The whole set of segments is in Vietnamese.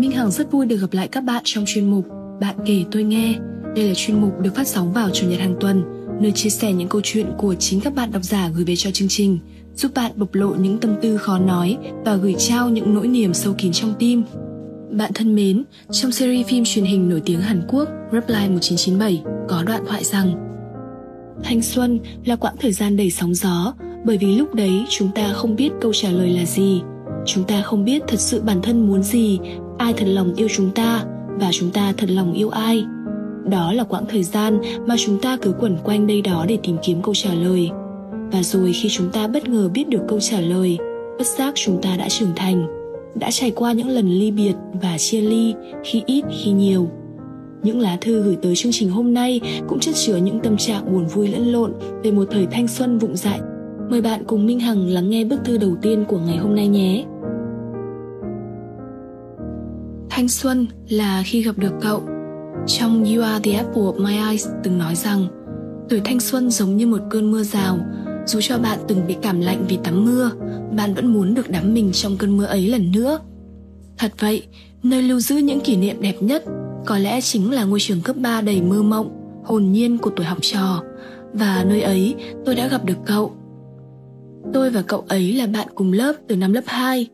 Minh Hằng rất vui được gặp lại các bạn trong chuyên mục Bạn kể tôi nghe. Đây là chuyên mục được phát sóng vào chủ nhật hàng tuần, nơi chia sẻ những câu chuyện của chính các bạn độc giả gửi về cho chương trình, giúp bạn bộc lộ những tâm tư khó nói và gửi trao những nỗi niềm sâu kín trong tim. Bạn thân mến, trong series phim truyền hình nổi tiếng Hàn Quốc Reply 1997 có đoạn thoại rằng Thanh xuân là quãng thời gian đầy sóng gió bởi vì lúc đấy chúng ta không biết câu trả lời là gì chúng ta không biết thật sự bản thân muốn gì, ai thật lòng yêu chúng ta và chúng ta thật lòng yêu ai. Đó là quãng thời gian mà chúng ta cứ quẩn quanh đây đó để tìm kiếm câu trả lời. Và rồi khi chúng ta bất ngờ biết được câu trả lời, bất giác chúng ta đã trưởng thành, đã trải qua những lần ly biệt và chia ly, khi ít, khi nhiều. Những lá thư gửi tới chương trình hôm nay cũng chất chứa những tâm trạng buồn vui lẫn lộn về một thời thanh xuân vụng dại. Mời bạn cùng Minh Hằng lắng nghe bức thư đầu tiên của ngày hôm nay nhé. Thanh xuân là khi gặp được cậu. Trong You Are the Apple of My Eyes từng nói rằng tuổi thanh xuân giống như một cơn mưa rào. Dù cho bạn từng bị cảm lạnh vì tắm mưa, bạn vẫn muốn được đắm mình trong cơn mưa ấy lần nữa. Thật vậy, nơi lưu giữ những kỷ niệm đẹp nhất có lẽ chính là ngôi trường cấp 3 đầy mơ mộng, hồn nhiên của tuổi học trò. Và nơi ấy tôi đã gặp được cậu Tôi và cậu ấy là bạn cùng lớp từ năm lớp 2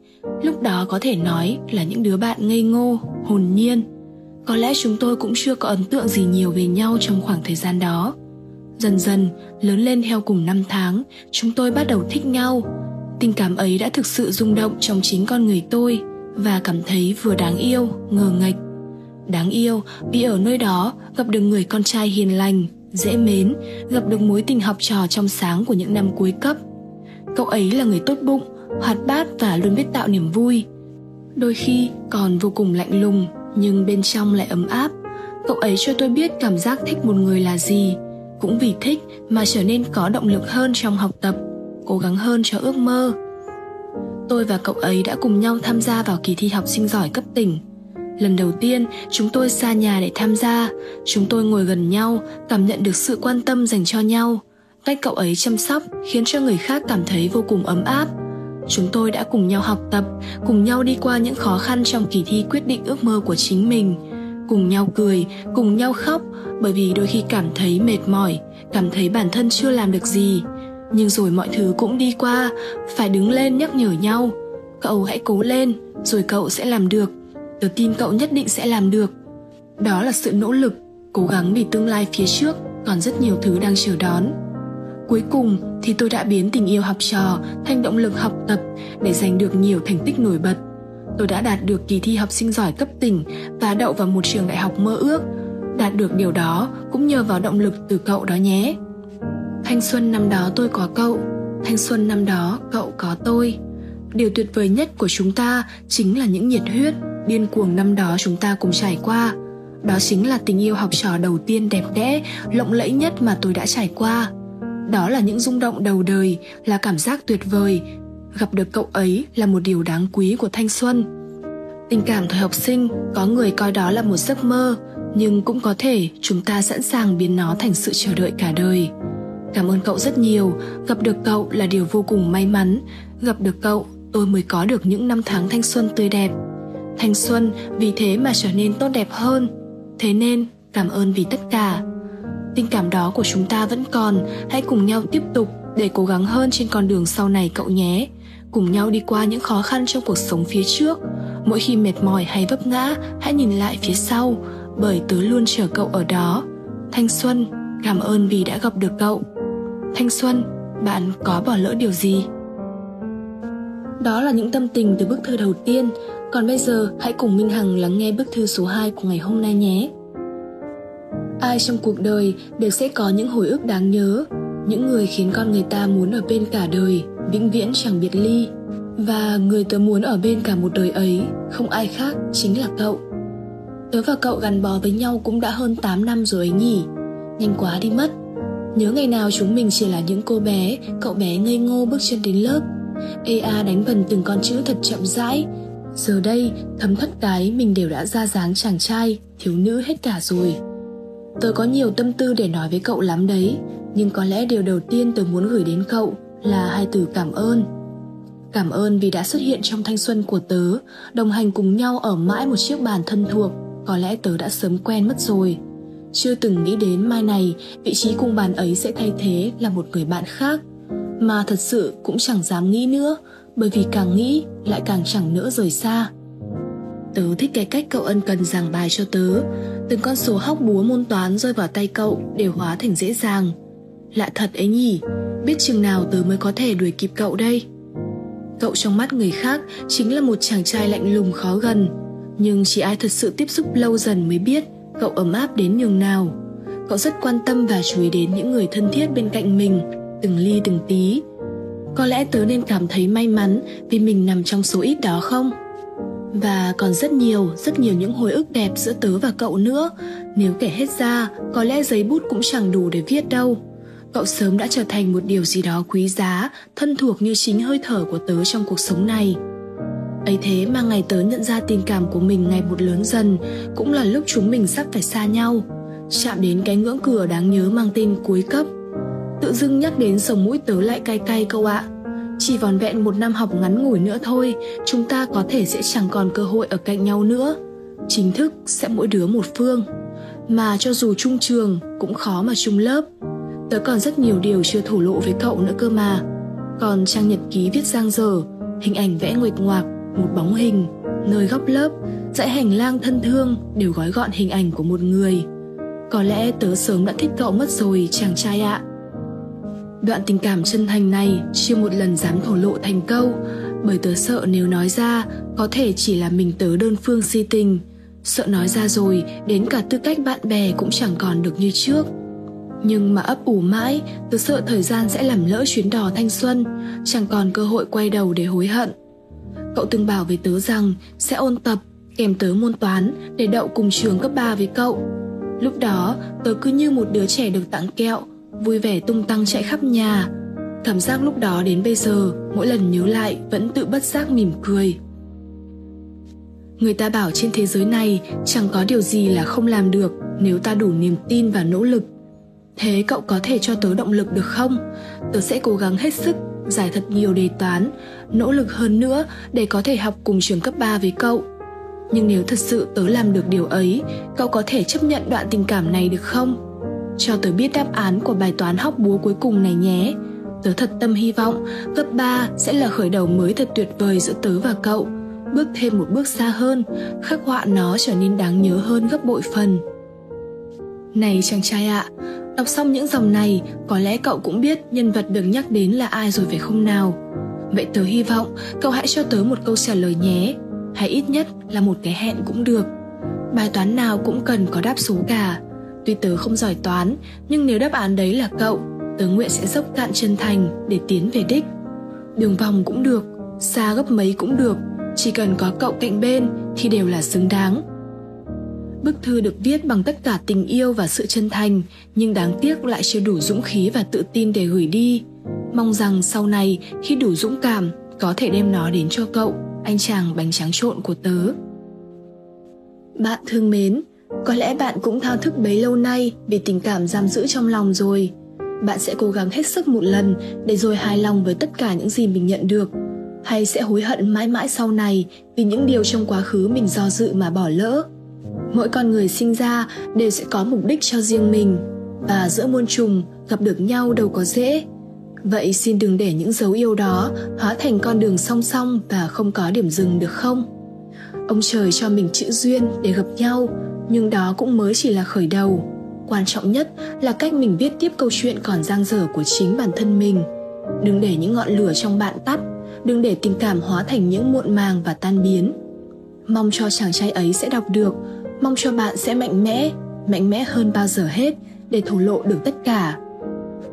Lúc đó có thể nói là những đứa bạn ngây ngô, hồn nhiên. Có lẽ chúng tôi cũng chưa có ấn tượng gì nhiều về nhau trong khoảng thời gian đó. Dần dần, lớn lên theo cùng năm tháng Chúng tôi bắt đầu thích nhau. Tình cảm ấy đã thực sự rung động trong chính con người tôi Và cảm thấy vừa đáng yêu, ngờ nghệch Đáng yêu vì ở nơi đó gặp được người con trai hiền lành, dễ mến Gặp được mối tình học trò trong sáng của những năm cuối cấp. Cậu ấy là người tốt bụng, hoạt bát và luôn biết tạo niềm vui. Đôi khi còn vô cùng lạnh lùng, nhưng bên trong lại ấm áp. Cậu ấy cho tôi biết cảm giác thích một người là gì. Cũng vì thích mà trở nên có động lực hơn trong học tập, cố gắng hơn cho ước mơ. Tôi và cậu ấy đã cùng nhau tham gia vào kỳ thi học sinh giỏi cấp tỉnh. Lần đầu tiên, chúng tôi xa nhà để tham gia. Chúng tôi ngồi gần nhau, cảm nhận được sự quan tâm dành cho nhau – Cách cậu ấy chăm sóc khiến cho người khác cảm thấy vô cùng ấm áp. Chúng tôi đã cùng nhau học tập, cùng nhau đi qua những khó khăn trong kỳ thi quyết định ước mơ của chính mình, cùng nhau cười, cùng nhau khóc bởi vì đôi khi cảm thấy mệt mỏi, cảm thấy bản thân chưa làm được gì. Nhưng rồi mọi thứ cũng đi qua, phải đứng lên nhắc nhở nhau. Cậu hãy cố lên, rồi cậu sẽ làm được. Tớ tin cậu nhất định sẽ làm được. Đó là sự nỗ lực, cố gắng vì tương lai phía trước còn rất nhiều thứ đang chờ đón. Cuối cùng thì tôi đã biến tình yêu học trò thành động lực học tập để giành được nhiều thành tích nổi bật. Tôi đã đạt được kỳ thi học sinh giỏi cấp tỉnh và đậu vào một trường đại học mơ ước. Đạt được điều đó cũng nhờ vào động lực từ cậu đó nhé. Thanh xuân năm đó tôi có cậu, thanh xuân năm đó cậu có tôi. Điều tuyệt vời nhất của chúng ta chính là những nhiệt huyết, điên cuồng năm đó chúng ta cùng trải qua. Đó chính là tình yêu học trò đầu tiên đẹp đẽ, lộng lẫy nhất mà tôi đã trải qua đó là những rung động đầu đời, là cảm giác tuyệt vời. Gặp được cậu ấy là một điều đáng quý của thanh xuân. Tình cảm thời học sinh, có người coi đó là một giấc mơ, nhưng cũng có thể chúng ta sẵn sàng biến nó thành sự chờ đợi cả đời. Cảm ơn cậu rất nhiều. Gặp được cậu là điều vô cùng may mắn. Gặp được cậu, tôi mới có được những năm tháng thanh xuân tươi đẹp. Thanh xuân vì thế mà trở nên tốt đẹp hơn. Thế nên, cảm ơn vì tất cả tình cảm đó của chúng ta vẫn còn. Hãy cùng nhau tiếp tục để cố gắng hơn trên con đường sau này cậu nhé. Cùng nhau đi qua những khó khăn trong cuộc sống phía trước. Mỗi khi mệt mỏi hay vấp ngã, hãy nhìn lại phía sau, bởi tớ luôn chờ cậu ở đó. Thanh xuân, cảm ơn vì đã gặp được cậu. Thanh xuân, bạn có bỏ lỡ điều gì? Đó là những tâm tình từ bức thư đầu tiên. Còn bây giờ, hãy cùng Minh Hằng lắng nghe bức thư số 2 của ngày hôm nay nhé ai trong cuộc đời đều sẽ có những hồi ức đáng nhớ, những người khiến con người ta muốn ở bên cả đời, vĩnh viễn chẳng biệt ly. Và người tớ muốn ở bên cả một đời ấy, không ai khác chính là cậu. Tớ và cậu gắn bó với nhau cũng đã hơn 8 năm rồi ấy nhỉ. Nhanh quá đi mất. Nhớ ngày nào chúng mình chỉ là những cô bé, cậu bé ngây ngô bước chân đến lớp. Ea đánh vần từng con chữ thật chậm rãi. Giờ đây, thấm thất cái mình đều đã ra dáng chàng trai, thiếu nữ hết cả rồi. Tớ có nhiều tâm tư để nói với cậu lắm đấy Nhưng có lẽ điều đầu tiên tớ muốn gửi đến cậu Là hai từ cảm ơn Cảm ơn vì đã xuất hiện trong thanh xuân của tớ, đồng hành cùng nhau ở mãi một chiếc bàn thân thuộc, có lẽ tớ đã sớm quen mất rồi. Chưa từng nghĩ đến mai này, vị trí cùng bàn ấy sẽ thay thế là một người bạn khác. Mà thật sự cũng chẳng dám nghĩ nữa, bởi vì càng nghĩ lại càng chẳng nỡ rời xa. Tớ thích cái cách cậu ân cần giảng bài cho tớ, từng con số hóc búa môn toán rơi vào tay cậu đều hóa thành dễ dàng. Lạ thật ấy nhỉ, biết chừng nào tớ mới có thể đuổi kịp cậu đây. Cậu trong mắt người khác chính là một chàng trai lạnh lùng khó gần, nhưng chỉ ai thật sự tiếp xúc lâu dần mới biết cậu ấm áp đến nhường nào. Cậu rất quan tâm và chú ý đến những người thân thiết bên cạnh mình, từng ly từng tí. Có lẽ tớ nên cảm thấy may mắn vì mình nằm trong số ít đó không? Và còn rất nhiều, rất nhiều những hồi ức đẹp giữa tớ và cậu nữa. Nếu kể hết ra, có lẽ giấy bút cũng chẳng đủ để viết đâu. Cậu sớm đã trở thành một điều gì đó quý giá, thân thuộc như chính hơi thở của tớ trong cuộc sống này ấy thế mà ngày tớ nhận ra tình cảm của mình ngày một lớn dần cũng là lúc chúng mình sắp phải xa nhau chạm đến cái ngưỡng cửa đáng nhớ mang tên cuối cấp tự dưng nhắc đến sống mũi tớ lại cay cay câu ạ chỉ vòn vẹn một năm học ngắn ngủi nữa thôi, chúng ta có thể sẽ chẳng còn cơ hội ở cạnh nhau nữa. Chính thức sẽ mỗi đứa một phương. Mà cho dù chung trường, cũng khó mà chung lớp. Tớ còn rất nhiều điều chưa thổ lộ với cậu nữa cơ mà. Còn trang nhật ký viết giang dở, hình ảnh vẽ nguệch ngoạc, một bóng hình, nơi góc lớp, dãy hành lang thân thương đều gói gọn hình ảnh của một người. Có lẽ tớ sớm đã thích cậu mất rồi, chàng trai ạ đoạn tình cảm chân thành này chưa một lần dám thổ lộ thành câu bởi tớ sợ nếu nói ra có thể chỉ là mình tớ đơn phương si tình. Sợ nói ra rồi đến cả tư cách bạn bè cũng chẳng còn được như trước. Nhưng mà ấp ủ mãi tớ sợ thời gian sẽ làm lỡ chuyến đò thanh xuân chẳng còn cơ hội quay đầu để hối hận. Cậu từng bảo với tớ rằng sẽ ôn tập kèm tớ môn toán để đậu cùng trường cấp 3 với cậu. Lúc đó, tớ cứ như một đứa trẻ được tặng kẹo, vui vẻ tung tăng chạy khắp nhà. Cảm giác lúc đó đến bây giờ, mỗi lần nhớ lại vẫn tự bất giác mỉm cười. Người ta bảo trên thế giới này chẳng có điều gì là không làm được nếu ta đủ niềm tin và nỗ lực. Thế cậu có thể cho tớ động lực được không? Tớ sẽ cố gắng hết sức giải thật nhiều đề toán, nỗ lực hơn nữa để có thể học cùng trường cấp 3 với cậu. Nhưng nếu thật sự tớ làm được điều ấy, cậu có thể chấp nhận đoạn tình cảm này được không? Cho tớ biết đáp án của bài toán hóc búa cuối cùng này nhé. Tớ thật tâm hy vọng cấp 3 sẽ là khởi đầu mới thật tuyệt vời giữa tớ và cậu. Bước thêm một bước xa hơn, khắc họa nó trở nên đáng nhớ hơn gấp bội phần. Này chàng trai ạ, Đọc xong những dòng này, có lẽ cậu cũng biết nhân vật được nhắc đến là ai rồi phải không nào? Vậy tớ hy vọng cậu hãy cho tớ một câu trả lời nhé, hay ít nhất là một cái hẹn cũng được. Bài toán nào cũng cần có đáp số cả. Tuy tớ không giỏi toán, nhưng nếu đáp án đấy là cậu, tớ nguyện sẽ dốc cạn chân thành để tiến về đích. Đường vòng cũng được, xa gấp mấy cũng được, chỉ cần có cậu cạnh bên thì đều là xứng đáng Bức thư được viết bằng tất cả tình yêu và sự chân thành, nhưng đáng tiếc lại chưa đủ dũng khí và tự tin để gửi đi. Mong rằng sau này khi đủ dũng cảm, có thể đem nó đến cho cậu, anh chàng bánh tráng trộn của tớ. Bạn thương mến, có lẽ bạn cũng thao thức bấy lâu nay vì tình cảm giam giữ trong lòng rồi. Bạn sẽ cố gắng hết sức một lần để rồi hài lòng với tất cả những gì mình nhận được, hay sẽ hối hận mãi mãi sau này vì những điều trong quá khứ mình do dự mà bỏ lỡ. Mỗi con người sinh ra đều sẽ có mục đích cho riêng mình, và giữa muôn trùng, gặp được nhau đâu có dễ. Vậy xin đừng để những dấu yêu đó hóa thành con đường song song và không có điểm dừng được không? Ông trời cho mình chữ duyên để gặp nhau nhưng đó cũng mới chỉ là khởi đầu. Quan trọng nhất là cách mình viết tiếp câu chuyện còn dang dở của chính bản thân mình. Đừng để những ngọn lửa trong bạn tắt, đừng để tình cảm hóa thành những muộn màng và tan biến. Mong cho chàng trai ấy sẽ đọc được, mong cho bạn sẽ mạnh mẽ mạnh mẽ hơn bao giờ hết để thổ lộ được tất cả.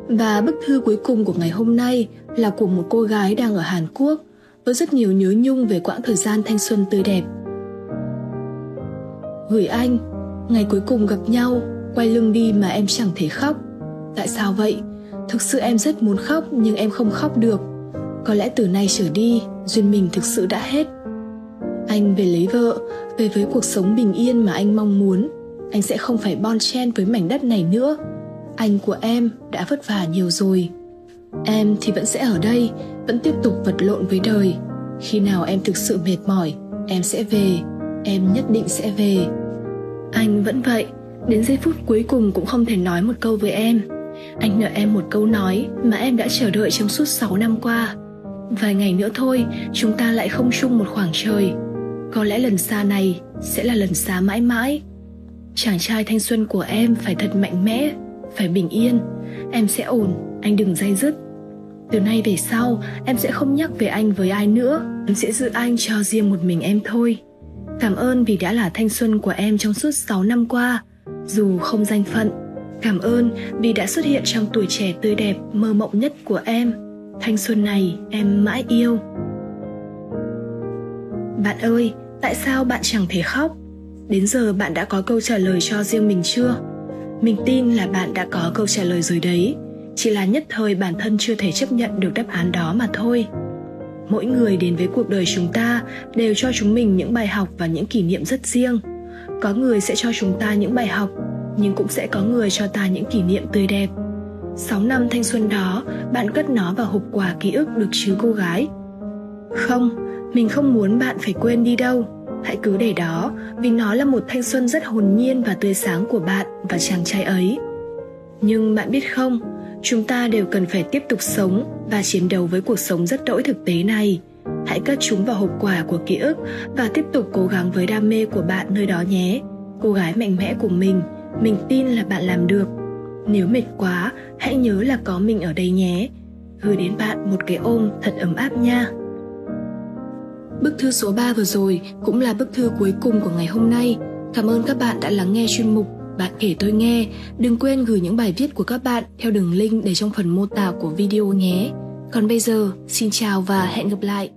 Và bức thư cuối cùng của ngày hôm nay là của một cô gái đang ở hàn quốc, với rất nhiều nhớ nhung về quãng thời gian thanh xuân tươi đẹp gửi anh. Ngày cuối cùng gặp nhau quay lưng đi mà em chẳng thể khóc. Tại sao vậy? Thực sự em rất muốn khóc nhưng em không khóc được. Có lẽ từ nay trở đi duyên mình thực sự đã hết. Anh về lấy vợ về với cuộc sống bình yên mà anh mong muốn. Anh sẽ không phải bon chen với mảnh đất này nữa. Anh của em đã vất vả nhiều rồi. Em thì vẫn sẽ ở đây, vẫn tiếp tục vật lộn với đời. Khi nào em thực sự mệt mỏi, em sẽ về, em nhất định sẽ về. Anh vẫn vậy, đến giây phút cuối cùng cũng không thể nói một câu với em. Anh nợ em một câu nói mà em đã chờ đợi trong suốt 6 năm qua. Vài ngày nữa thôi, chúng ta lại không chung một khoảng trời. Có lẽ lần xa này sẽ là lần xa mãi mãi. Chàng trai thanh xuân của em phải thật mạnh mẽ, phải bình yên. Em sẽ ổn, anh đừng dây dứt. Từ nay về sau, em sẽ không nhắc về anh với ai nữa. Em sẽ giữ anh cho riêng một mình em thôi. Cảm ơn vì đã là thanh xuân của em trong suốt 6 năm qua, dù không danh phận. Cảm ơn vì đã xuất hiện trong tuổi trẻ tươi đẹp mơ mộng nhất của em. Thanh xuân này em mãi yêu. Bạn ơi, tại sao bạn chẳng thể khóc? Đến giờ bạn đã có câu trả lời cho riêng mình chưa? Mình tin là bạn đã có câu trả lời rồi đấy, chỉ là nhất thời bản thân chưa thể chấp nhận được đáp án đó mà thôi mỗi người đến với cuộc đời chúng ta đều cho chúng mình những bài học và những kỷ niệm rất riêng. Có người sẽ cho chúng ta những bài học, nhưng cũng sẽ có người cho ta những kỷ niệm tươi đẹp. 6 năm thanh xuân đó, bạn cất nó vào hộp quà ký ức được chứ, cô gái? Không, mình không muốn bạn phải quên đi đâu. Hãy cứ để đó, vì nó là một thanh xuân rất hồn nhiên và tươi sáng của bạn và chàng trai ấy. Nhưng bạn biết không chúng ta đều cần phải tiếp tục sống và chiến đấu với cuộc sống rất đỗi thực tế này. Hãy cất chúng vào hộp quà của ký ức và tiếp tục cố gắng với đam mê của bạn nơi đó nhé. Cô gái mạnh mẽ của mình mình tin là bạn làm được. Nếu mệt quá, hãy nhớ là có mình ở đây nhé. Gửi đến bạn một cái ôm thật ấm áp nha. Bức thư số 3 vừa rồi cũng là bức thư cuối cùng của ngày hôm nay. Cảm ơn các bạn đã lắng nghe chuyên mục bạn kể tôi nghe, đừng quên gửi những bài viết của các bạn theo đường link để trong phần mô tả của video nhé. Còn bây giờ, xin chào và hẹn gặp lại.